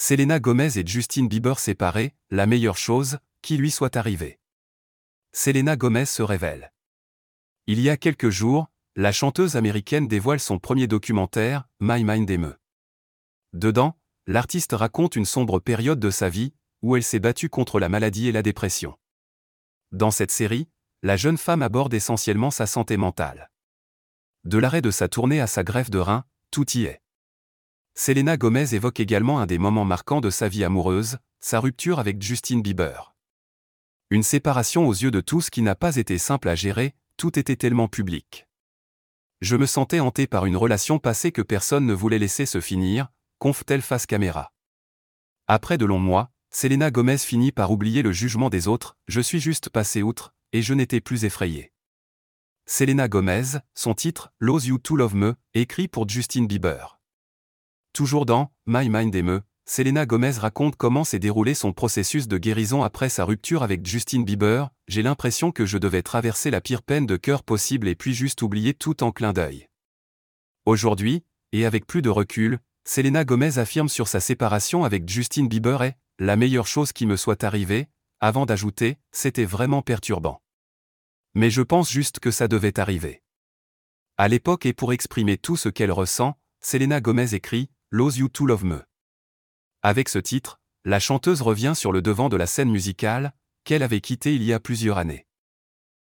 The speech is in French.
Selena Gomez et Justin Bieber séparés, la meilleure chose qui lui soit arrivée. Selena Gomez se révèle. Il y a quelques jours, la chanteuse américaine dévoile son premier documentaire, My Mind Me. Dedans, l'artiste raconte une sombre période de sa vie, où elle s'est battue contre la maladie et la dépression. Dans cette série, la jeune femme aborde essentiellement sa santé mentale. De l'arrêt de sa tournée à sa greffe de rein, tout y est. Selena Gomez évoque également un des moments marquants de sa vie amoureuse, sa rupture avec Justin Bieber. Une séparation aux yeux de tous qui n'a pas été simple à gérer, tout était tellement public. Je me sentais hanté par une relation passée que personne ne voulait laisser se finir, conf-t-elle face caméra. Après de longs mois, Selena Gomez finit par oublier le jugement des autres, je suis juste passé outre, et je n'étais plus effrayé. Selena Gomez, son titre, Lose You to Love Me, écrit pour Justin Bieber. Toujours dans My Mind Me, Selena Gomez raconte comment s'est déroulé son processus de guérison après sa rupture avec Justin Bieber. J'ai l'impression que je devais traverser la pire peine de cœur possible et puis juste oublier tout en clin d'œil. Aujourd'hui, et avec plus de recul, Selena Gomez affirme sur sa séparation avec Justin Bieber est la meilleure chose qui me soit arrivée, avant d'ajouter, c'était vraiment perturbant. Mais je pense juste que ça devait arriver. À l'époque et pour exprimer tout ce qu'elle ressent, Selena Gomez écrit Lose You to Love Me. Avec ce titre, la chanteuse revient sur le devant de la scène musicale, qu'elle avait quittée il y a plusieurs années.